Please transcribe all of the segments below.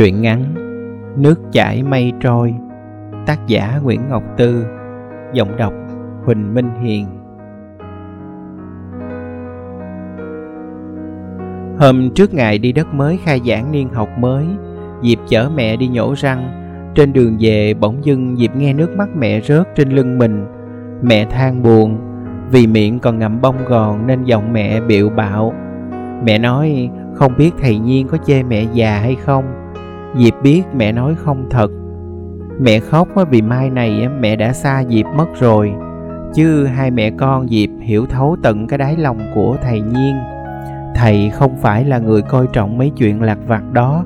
Truyện ngắn Nước chảy mây trôi, Tác giả Nguyễn Ngọc Tư, Giọng đọc Huỳnh Minh Hiền. Hôm trước ngày đi đất mới khai giảng niên học mới, Diệp chở mẹ đi nhổ răng. Trên đường về, bỗng dưng Diệp nghe nước mắt mẹ rớt trên lưng mình. Mẹ than buồn, Vì miệng còn ngậm bông gòn nên giọng mẹ biệu bạo. Mẹ nói, không biết thầy Nhiên có chê mẹ già hay không? Diệp biết mẹ nói không thật. Mẹ khóc vì mai này mẹ đã xa Diệp mất rồi. Chứ hai mẹ con Diệp hiểu thấu tận cái đáy lòng của thầy Nhiên. Thầy không phải là người coi trọng mấy chuyện lạc vặt đó.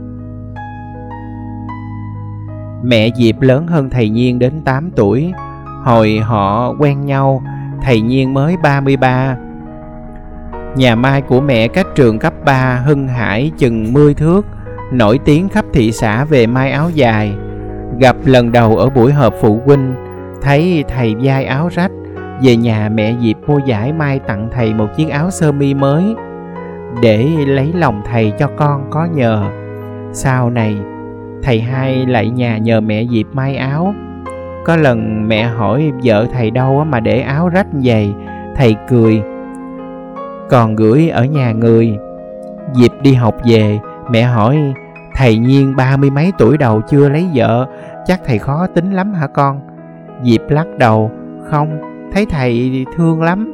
Mẹ Diệp lớn hơn thầy Nhiên đến 8 tuổi. Hồi họ quen nhau, Thầy Nhiên mới 33 Nhà mai của mẹ cách trường cấp 3 Hưng Hải chừng 10 thước nổi tiếng khắp thị xã về mai áo dài. Gặp lần đầu ở buổi họp phụ huynh, thấy thầy vai áo rách, về nhà mẹ dịp mua giải mai tặng thầy một chiếc áo sơ mi mới, để lấy lòng thầy cho con có nhờ. Sau này, thầy hai lại nhà nhờ mẹ dịp may áo. Có lần mẹ hỏi vợ thầy đâu mà để áo rách vậy, thầy cười, còn gửi ở nhà người. Dịp đi học về mẹ hỏi Thầy Nhiên ba mươi mấy tuổi đầu chưa lấy vợ? Chắc thầy khó tính lắm hả con? Diệp lắc đầu Không, thấy thầy thương lắm.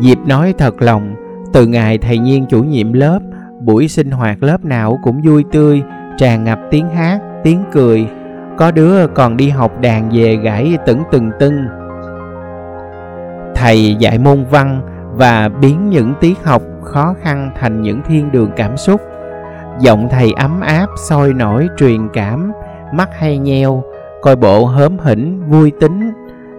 Diệp nói thật lòng Từ ngày thầy Nhiên chủ nhiệm lớp Buổi sinh hoạt lớp nào cũng vui tươi Tràn ngập tiếng hát, tiếng cười. Có đứa còn đi học đàn về gãy tửng từng tưng. Thầy dạy môn văn và biến những tiết học khó khăn thành những thiên đường cảm xúc. Giọng thầy ấm áp, sôi nổi, truyền cảm, mắt hay nheo, coi bộ hớm hỉnh, vui tính.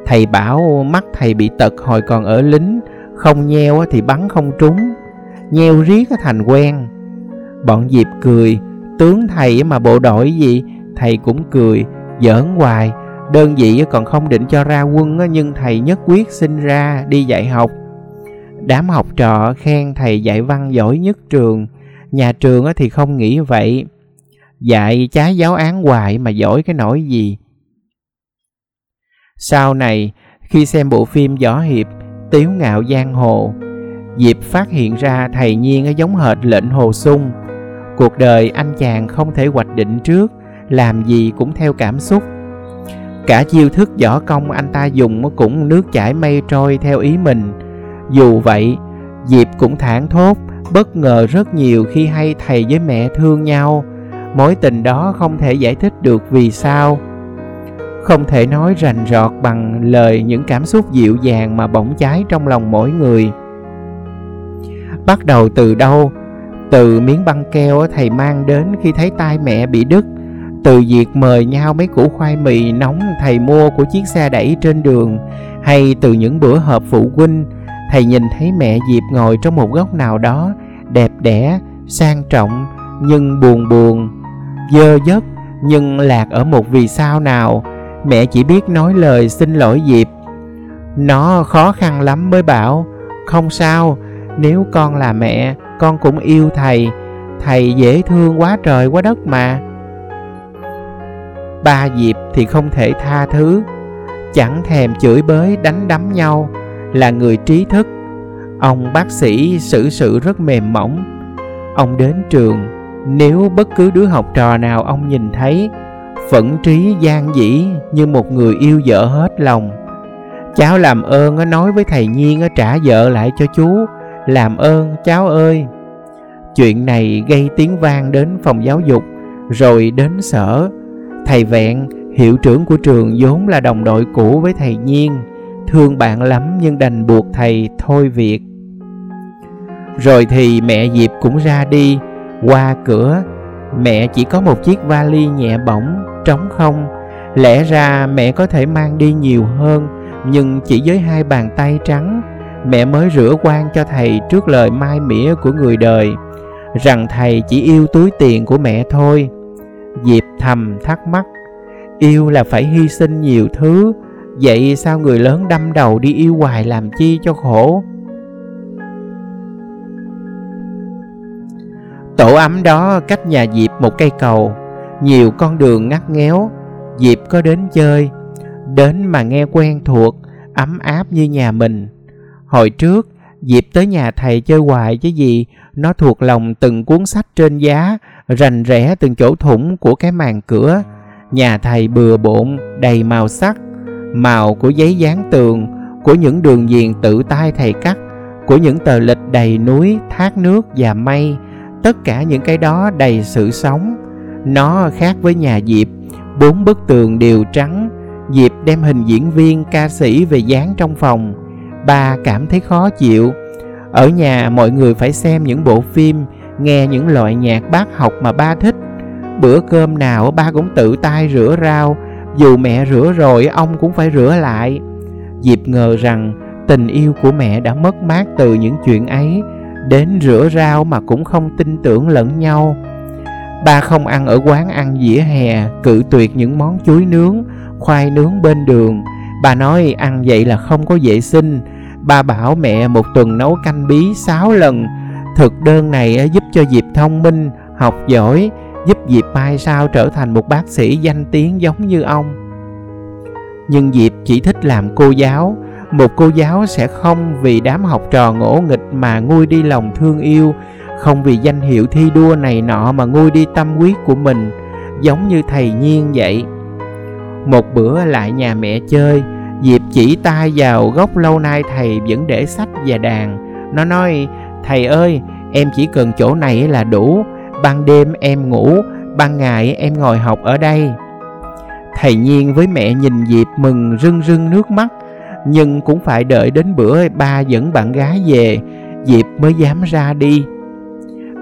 Thầy bảo, mắt thầy bị tật hồi còn ở lính, không nheo thì bắn không trúng, nheo riết thành quen. Bọn dịp cười, tướng thầy mà bộ đội gì? Thầy cũng cười, giỡn hoài, đơn vị còn không định cho ra quân nhưng thầy nhất quyết xin ra, đi dạy học. Đám học trò khen thầy dạy văn giỏi nhất trường, nhà trường thì không nghĩ vậy. Dạy trái giáo án hoài mà giỏi cái nỗi gì. Sau này, khi xem bộ phim Võ Hiệp, Tiếu Ngạo Giang Hồ, Diệp phát hiện ra thầy Nhiên giống hệt lệnh Hồ Sung. Cuộc đời anh chàng không thể hoạch định trước, làm gì cũng theo cảm xúc. Cả chiêu thức võ công anh ta dùng cũng nước chảy mây trôi theo ý mình, dù vậy, Diệp cũng thản thốt, bất ngờ rất nhiều khi hay thầy với mẹ thương nhau. Mối tình đó không thể giải thích được vì sao. Không thể nói rành rọt bằng lời những cảm xúc dịu dàng mà bỗng cháy trong lòng mỗi người. Bắt đầu từ đâu? Từ miếng băng keo thầy mang đến khi thấy tay mẹ bị đứt. Từ việc mời nhau mấy củ khoai mì nóng thầy mua của chiếc xe đẩy trên đường. Hay từ những bữa họp phụ huynh thầy nhìn thấy mẹ Diệp ngồi trong một góc nào đó, đẹp đẽ, sang trọng, nhưng buồn buồn, dơ dất, nhưng lạc ở một vì sao nào. Mẹ chỉ biết nói lời xin lỗi Diệp. Nó khó khăn lắm mới bảo, không sao, nếu con là mẹ, con cũng yêu thầy. Thầy dễ thương quá trời quá đất mà. Ba Diệp thì không thể tha thứ, chẳng thèm chửi bới đánh đấm nhau là người trí thức. Ông bác sĩ xử sự rất mềm mỏng. Ông đến trường, nếu bất cứ đứa học trò nào ông nhìn thấy, phẫn trí, gian dĩ như một người yêu vợ hết lòng. Cháu làm ơn nói với thầy nhiên trả vợ lại cho chú. Làm ơn, cháu ơi. Chuyện này gây tiếng vang đến phòng giáo dục, rồi đến sở. Thầy vẹn, hiệu trưởng của trường vốn là đồng đội cũ với thầy nhiên thương bạn lắm nhưng đành buộc thầy thôi việc. Rồi thì mẹ diệp cũng ra đi. Qua cửa, mẹ chỉ có một chiếc vali nhẹ bỏng, trống không. Lẽ ra mẹ có thể mang đi nhiều hơn, nhưng chỉ với hai bàn tay trắng. Mẹ mới rửa quan cho thầy trước lời mai mỉa của người đời, rằng thầy chỉ yêu túi tiền của mẹ thôi. Diệp thầm thắc mắc, yêu là phải hy sinh nhiều thứ Vậy sao người lớn đâm đầu đi yêu hoài làm chi cho khổ Tổ ấm đó cách nhà Diệp một cây cầu, nhiều con đường ngắt nghéo. Diệp có đến chơi, đến mà nghe quen thuộc, ấm áp như nhà mình. Hồi trước, Diệp tới nhà thầy chơi hoài chứ gì, nó thuộc lòng từng cuốn sách trên giá, rành rẽ từng chỗ thủng của cái màn cửa. Nhà thầy bừa bộn, đầy màu sắc, màu của giấy dán tường, của những đường viền tự tay thầy cắt, của những tờ lịch đầy núi, thác nước và mây. Tất cả những cái đó đầy sự sống. Nó khác với nhà Diệp, bốn bức tường đều trắng. Diệp đem hình diễn viên ca sĩ về dán trong phòng. Ba cảm thấy khó chịu. Ở nhà mọi người phải xem những bộ phim, nghe những loại nhạc bác học mà ba thích. Bữa cơm nào ba cũng tự tay rửa rau, dù mẹ rửa rồi ông cũng phải rửa lại. Diệp ngờ rằng tình yêu của mẹ đã mất mát từ những chuyện ấy, đến rửa rau mà cũng không tin tưởng lẫn nhau. Ba không ăn ở quán ăn dĩa hè, cự tuyệt những món chuối nướng, khoai nướng bên đường. Bà nói ăn vậy là không có vệ sinh. Ba bảo mẹ một tuần nấu canh bí 6 lần. Thực đơn này giúp cho Diệp thông minh, học giỏi, giúp Diệp mai sau trở thành một bác sĩ danh tiếng giống như ông. Nhưng Diệp chỉ thích làm cô giáo, một cô giáo sẽ không vì đám học trò ngỗ nghịch mà nguôi đi lòng thương yêu, không vì danh hiệu thi đua này nọ mà nguôi đi tâm huyết của mình, giống như thầy Nhiên vậy. Một bữa lại nhà mẹ chơi, Diệp chỉ tay vào góc lâu nay thầy vẫn để sách và đàn. Nó nói, thầy ơi, em chỉ cần chỗ này là đủ, ban đêm em ngủ, ban ngày em ngồi học ở đây. Thầy Nhiên với mẹ nhìn Diệp mừng rưng rưng nước mắt, nhưng cũng phải đợi đến bữa ba dẫn bạn gái về, Diệp mới dám ra đi.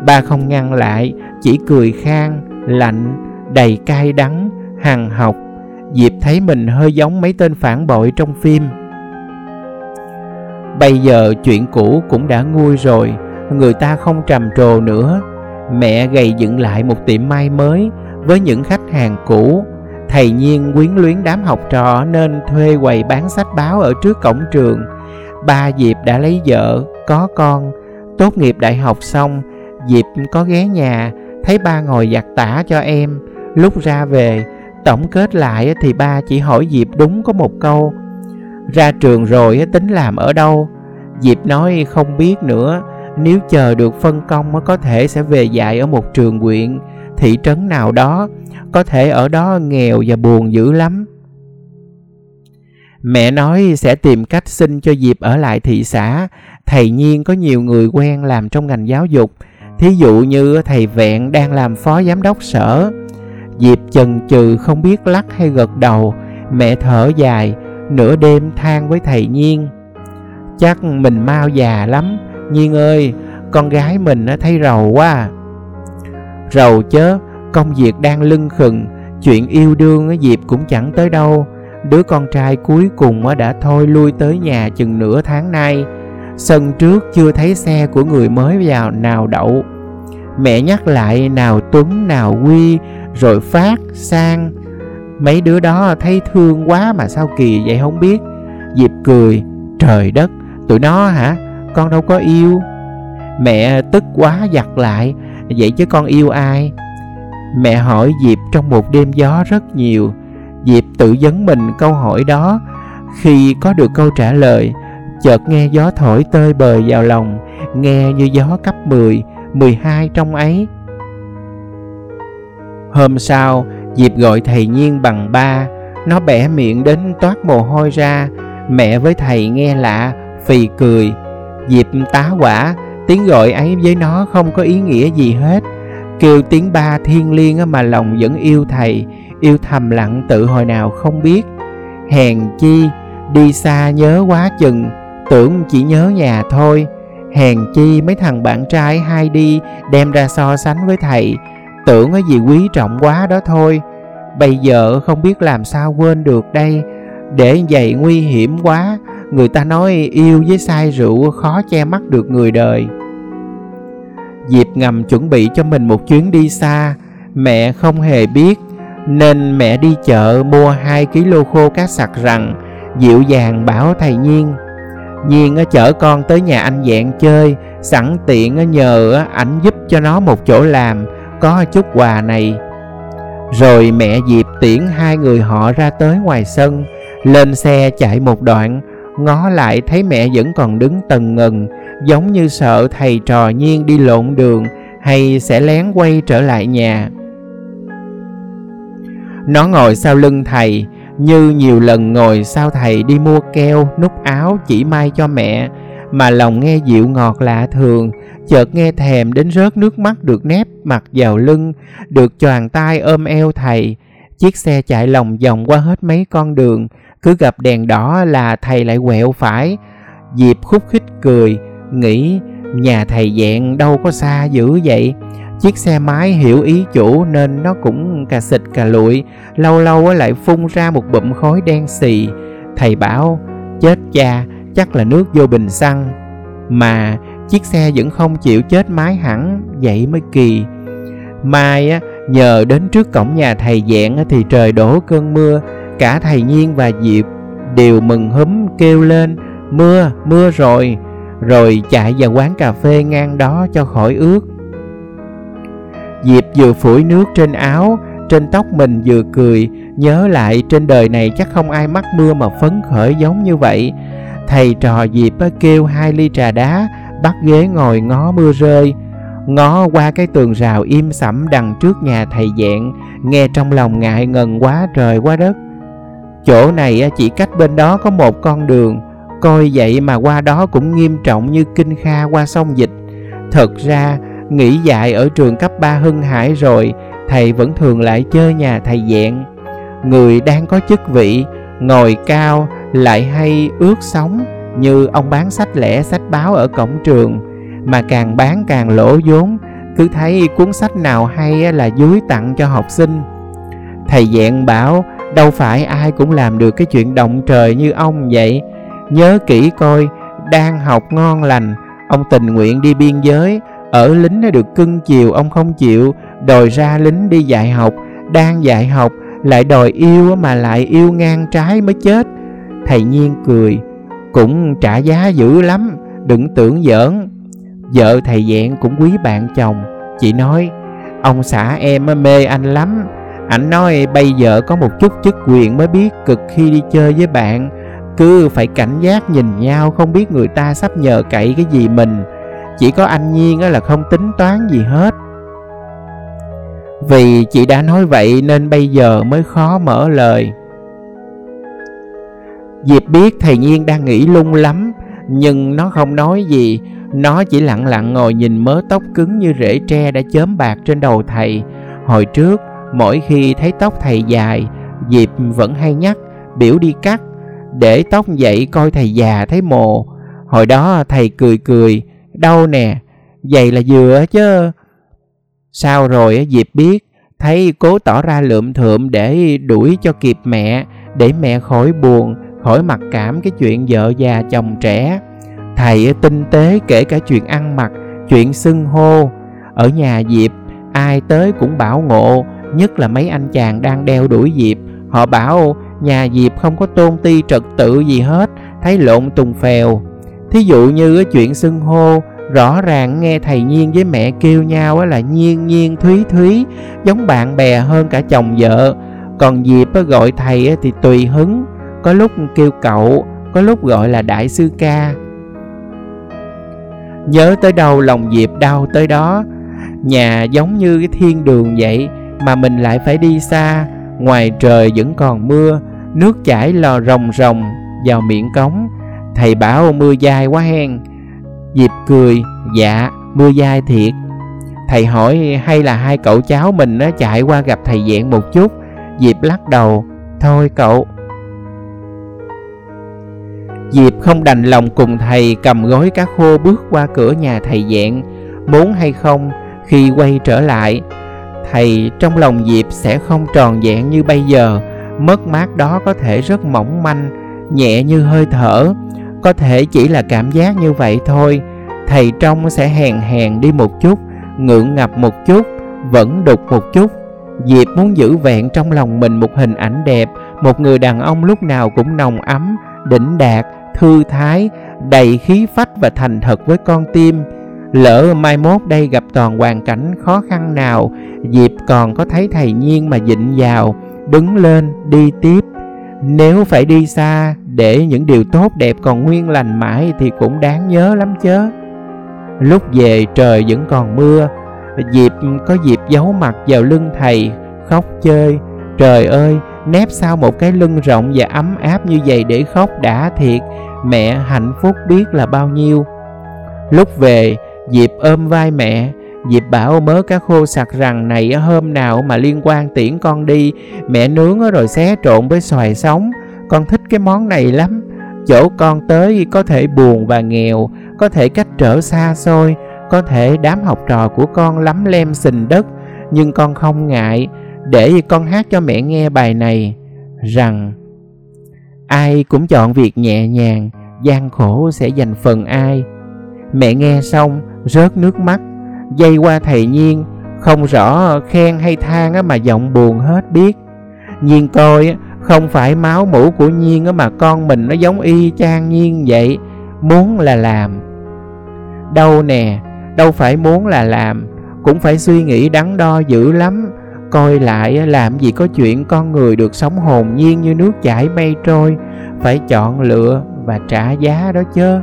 Ba không ngăn lại, chỉ cười khang, lạnh, đầy cay đắng, hằng học. Diệp thấy mình hơi giống mấy tên phản bội trong phim. Bây giờ chuyện cũ cũng đã nguôi rồi, người ta không trầm trồ nữa. Mẹ gầy dựng lại một tiệm may mới với những khách hàng cũ. Thầy nhiên quyến luyến đám học trò nên thuê quầy bán sách báo ở trước cổng trường. Ba Diệp đã lấy vợ, có con. Tốt nghiệp đại học xong, Diệp có ghé nhà, thấy ba ngồi giặt tả cho em. Lúc ra về, tổng kết lại thì ba chỉ hỏi Diệp đúng có một câu. Ra trường rồi tính làm ở đâu? Diệp nói không biết nữa, nếu chờ được phân công mới có thể sẽ về dạy ở một trường huyện, thị trấn nào đó, có thể ở đó nghèo và buồn dữ lắm. Mẹ nói sẽ tìm cách xin cho Diệp ở lại thị xã, thầy nhiên có nhiều người quen làm trong ngành giáo dục, thí dụ như thầy Vẹn đang làm phó giám đốc sở. Diệp chần chừ không biết lắc hay gật đầu, mẹ thở dài, nửa đêm than với thầy Nhiên. Chắc mình mau già lắm, Nhiên ơi, con gái mình thấy rầu quá à. Rầu chớ, công việc đang lưng khừng, chuyện yêu đương Diệp cũng chẳng tới đâu. Đứa con trai cuối cùng đã thôi lui tới nhà chừng nửa tháng nay. Sân trước chưa thấy xe của người mới vào nào đậu. Mẹ nhắc lại nào Tuấn nào Quy rồi Phát, Sang. Mấy đứa đó thấy thương quá mà sao kỳ vậy không biết. Diệp cười, trời đất, tụi nó hả? Con đâu có yêu. Mẹ tức quá giặt lại, vậy chứ con yêu ai? Mẹ hỏi Diệp trong một đêm gió rất nhiều. Diệp tự vấn mình câu hỏi đó. Khi có được câu trả lời, chợt nghe gió thổi tơi bời vào lòng, nghe như gió cấp 10, 12 trong ấy. Hôm sau, Diệp gọi thầy Nhiên bằng ba, nó bẻ miệng đến toát mồ hôi ra, mẹ với thầy nghe lạ, phì cười dịp tá quả, tiếng gọi ấy với nó không có ý nghĩa gì hết. Kêu tiếng ba thiên liêng mà lòng vẫn yêu thầy, yêu thầm lặng tự hồi nào không biết. Hèn chi, đi xa nhớ quá chừng, tưởng chỉ nhớ nhà thôi. Hèn chi mấy thằng bạn trai hay đi đem ra so sánh với thầy, tưởng cái gì quý trọng quá đó thôi. Bây giờ không biết làm sao quên được đây, để vậy nguy hiểm quá, người ta nói yêu với say rượu khó che mắt được người đời. Diệp ngầm chuẩn bị cho mình một chuyến đi xa, mẹ không hề biết, nên mẹ đi chợ mua 2 kg khô cá sặc rằng, dịu dàng bảo thầy Nhiên. Nhiên chở con tới nhà anh dạng chơi Sẵn tiện nhờ ảnh giúp cho nó một chỗ làm Có chút quà này Rồi mẹ Diệp tiễn hai người họ ra tới ngoài sân Lên xe chạy một đoạn Ngó lại thấy mẹ vẫn còn đứng tần ngần Giống như sợ thầy trò nhiên đi lộn đường Hay sẽ lén quay trở lại nhà. Nó ngồi sau lưng thầy Như nhiều lần ngồi sau thầy đi mua keo, nút áo chỉ may cho mẹ Mà lòng nghe dịu ngọt lạ thường Chợt nghe thèm đến rớt nước mắt được nép mặt vào lưng Được choàng tay ôm eo thầy. Chiếc xe chạy lòng vòng qua hết mấy con đường cứ gặp đèn đỏ là thầy lại quẹo phải. Diệp khúc khích cười Nghĩ nhà thầy dạng đâu có xa dữ vậy? Chiếc xe máy hiểu ý chủ nên nó cũng cà xịt cà lụi Lâu lâu lại phun ra một bụm khói đen xì. Thầy bảo chết cha chắc là nước vô bình xăng. Mà chiếc xe vẫn không chịu chết máy hẳn Vậy mới kỳ. Mai á, nhờ đến trước cổng nhà thầy dạng thì trời đổ cơn mưa Cả thầy Nhiên và Diệp đều mừng húm kêu lên Mưa, mưa rồi. Rồi chạy vào quán cà phê ngang đó cho khỏi ướt. Diệp vừa phủi nước trên áo Trên tóc mình vừa cười Nhớ lại trên đời này chắc không ai mắc mưa mà phấn khởi giống như vậy. Thầy trò Diệp kêu hai ly trà đá Bắt ghế ngồi ngó mưa rơi Ngó qua cái tường rào im sẫm đằng trước nhà thầy dạng Nghe trong lòng ngại ngần quá trời quá đất. Chỗ này à, chỉ cách bên đó có một con đường. Coi vậy mà qua đó cũng nghiêm trọng như kinh kha qua sông dịch. Thật ra, nghỉ dạy ở trường cấp 3 Hưng Hải rồi, Thầy vẫn thường lại chơi nhà thầy dạng Người đang có chức vị, Ngồi cao, lại hay ướt sóng, Như ông bán sách lẻ, sách báo ở cổng trường. Mà càng bán càng lỗ vốn, Cứ thấy cuốn sách nào hay à, là dúi tặng cho học sinh. Thầy dạng bảo Đâu phải ai cũng làm được cái chuyện động trời như ông vậy. Nhớ kỹ coi, Đang học ngon lành, Ông tình nguyện đi biên giới. Ở lính nó được cưng chiều, ông không chịu. Đòi ra lính đi dạy học, Đang dạy học, Lại đòi yêu mà lại yêu ngang trái mới chết. Thầy Nhiên cười, Cũng trả giá dữ lắm, Đừng tưởng giỡn. Vợ thầy dạng cũng quý bạn chồng, Chị nói, Ông xã em mê anh lắm. Ảnh nói, bây giờ có một chút chức quyền mới biết cực khi đi chơi với bạn. Cứ phải cảnh giác nhìn nhau, không biết người ta sắp nhờ cậy cái gì mình. Chỉ có anh Nhiên là không tính toán gì hết. Vì chị đã nói vậy nên bây giờ mới khó mở lời. Diệp biết thầy Nhiên đang nghĩ lung lắm, Nhưng nó không nói gì. Nó chỉ lặng lặng ngồi nhìn mớ tóc cứng như rễ tre đã chớm bạc trên đầu thầy. Hồi trước Mỗi khi thấy tóc thầy dài, Diệp vẫn hay nhắc biểu đi cắt, để tóc dậy coi thầy già thấy mồ. Hồi đó thầy cười cười, đâu nè, vậy là vừa chứ. Sau rồi Diệp biết, thấy cố tỏ ra lượm thượm để đuổi cho kịp mẹ, để mẹ khỏi buồn, khỏi mặc cảm cái chuyện vợ già chồng trẻ. Thầy tinh tế kể cả chuyện ăn mặc, chuyện xưng hô. Ở nhà Diệp, ai tới cũng bảo ngộ, Nhất là mấy anh chàng đang đeo đuổi Diệp. Họ bảo, nhà Diệp không có tôn ti trật tự gì hết, Thấy lộn tùng phèo. Thí dụ như chuyện xưng hô, Rõ ràng nghe thầy Nhiên với mẹ kêu nhau là Nhiên Nhiên Thúy Thúy, Giống bạn bè hơn cả chồng vợ. Còn Diệp gọi thầy thì tùy hứng, Có lúc kêu cậu, Có lúc gọi là đại sư ca. Nhớ tới đâu lòng Diệp đau tới đó. Nhà giống như cái thiên đường vậy mà mình lại phải đi xa. Ngoài trời vẫn còn mưa, nước chảy lò rồng rồng vào miệng cống. Thầy bảo mưa dai quá hen. Diệp cười dạ mưa dai thiệt. Thầy hỏi hay là hai cậu cháu mình nó chạy qua gặp thầy dạng một chút. Diệp lắc đầu, thôi cậu. Diệp không đành lòng cùng thầy cầm gói cá khô bước qua cửa nhà thầy dạng muốn hay không, khi quay trở lại thầy trong lòng Diệp sẽ không tròn vẹn như bây giờ. Mất mát đó có thể rất mỏng manh, nhẹ như hơi thở. Có thể chỉ là cảm giác như vậy thôi. Thầy trong sẽ hèn hèn đi một chút, ngượng ngập một chút, vẫn đục một chút. Diệp muốn giữ vẹn trong lòng mình một hình ảnh đẹp, một người đàn ông lúc nào cũng nồng ấm, đỉnh đạt, thư thái đầy khí phách và thành thật với con tim lỡ mai mốt đây gặp toàn hoàn cảnh khó khăn nào, diệp còn có thấy thầy nhiên mà dịnh vào, đứng lên đi tiếp. Nếu phải đi xa, để những điều tốt đẹp còn nguyên lành mãi thì cũng đáng nhớ lắm chớ. Lúc về trời vẫn còn mưa, diệp có dịp giấu mặt vào lưng thầy, khóc chơi. Trời ơi, nép sau một cái lưng rộng và ấm áp như vậy để khóc đã thiệt, mẹ hạnh phúc biết là bao nhiêu. Lúc về diệp ôm vai mẹ. Diệp bảo, mớ cá khô sặc rằng này, hôm nào mà liên quan tiễn con đi, Mẹ nướng rồi xé trộn với xoài sống. Con thích cái món này lắm. Chỗ con tới có thể buồn và nghèo, Có thể cách trở xa xôi, Có thể đám học trò của con lắm lem xình đất. Nhưng con không ngại, Để con hát cho mẹ nghe bài này, Rằng, Ai cũng chọn việc nhẹ nhàng, gian khổ sẽ dành phần ai. Mẹ nghe xong rớt nước mắt. Dây qua thầy nhiên, không rõ khen hay than mà giọng buồn hết biết. Nhiên coi không phải máu mũ của nhiên mà con mình nó giống y chang nhiên vậy, muốn là làm. Đâu nè, đâu phải muốn là làm, cũng phải suy nghĩ đắn đo dữ lắm, coi lại làm gì có chuyện con người được sống hồn nhiên như nước chảy mây trôi, phải chọn lựa và trả giá đó chứ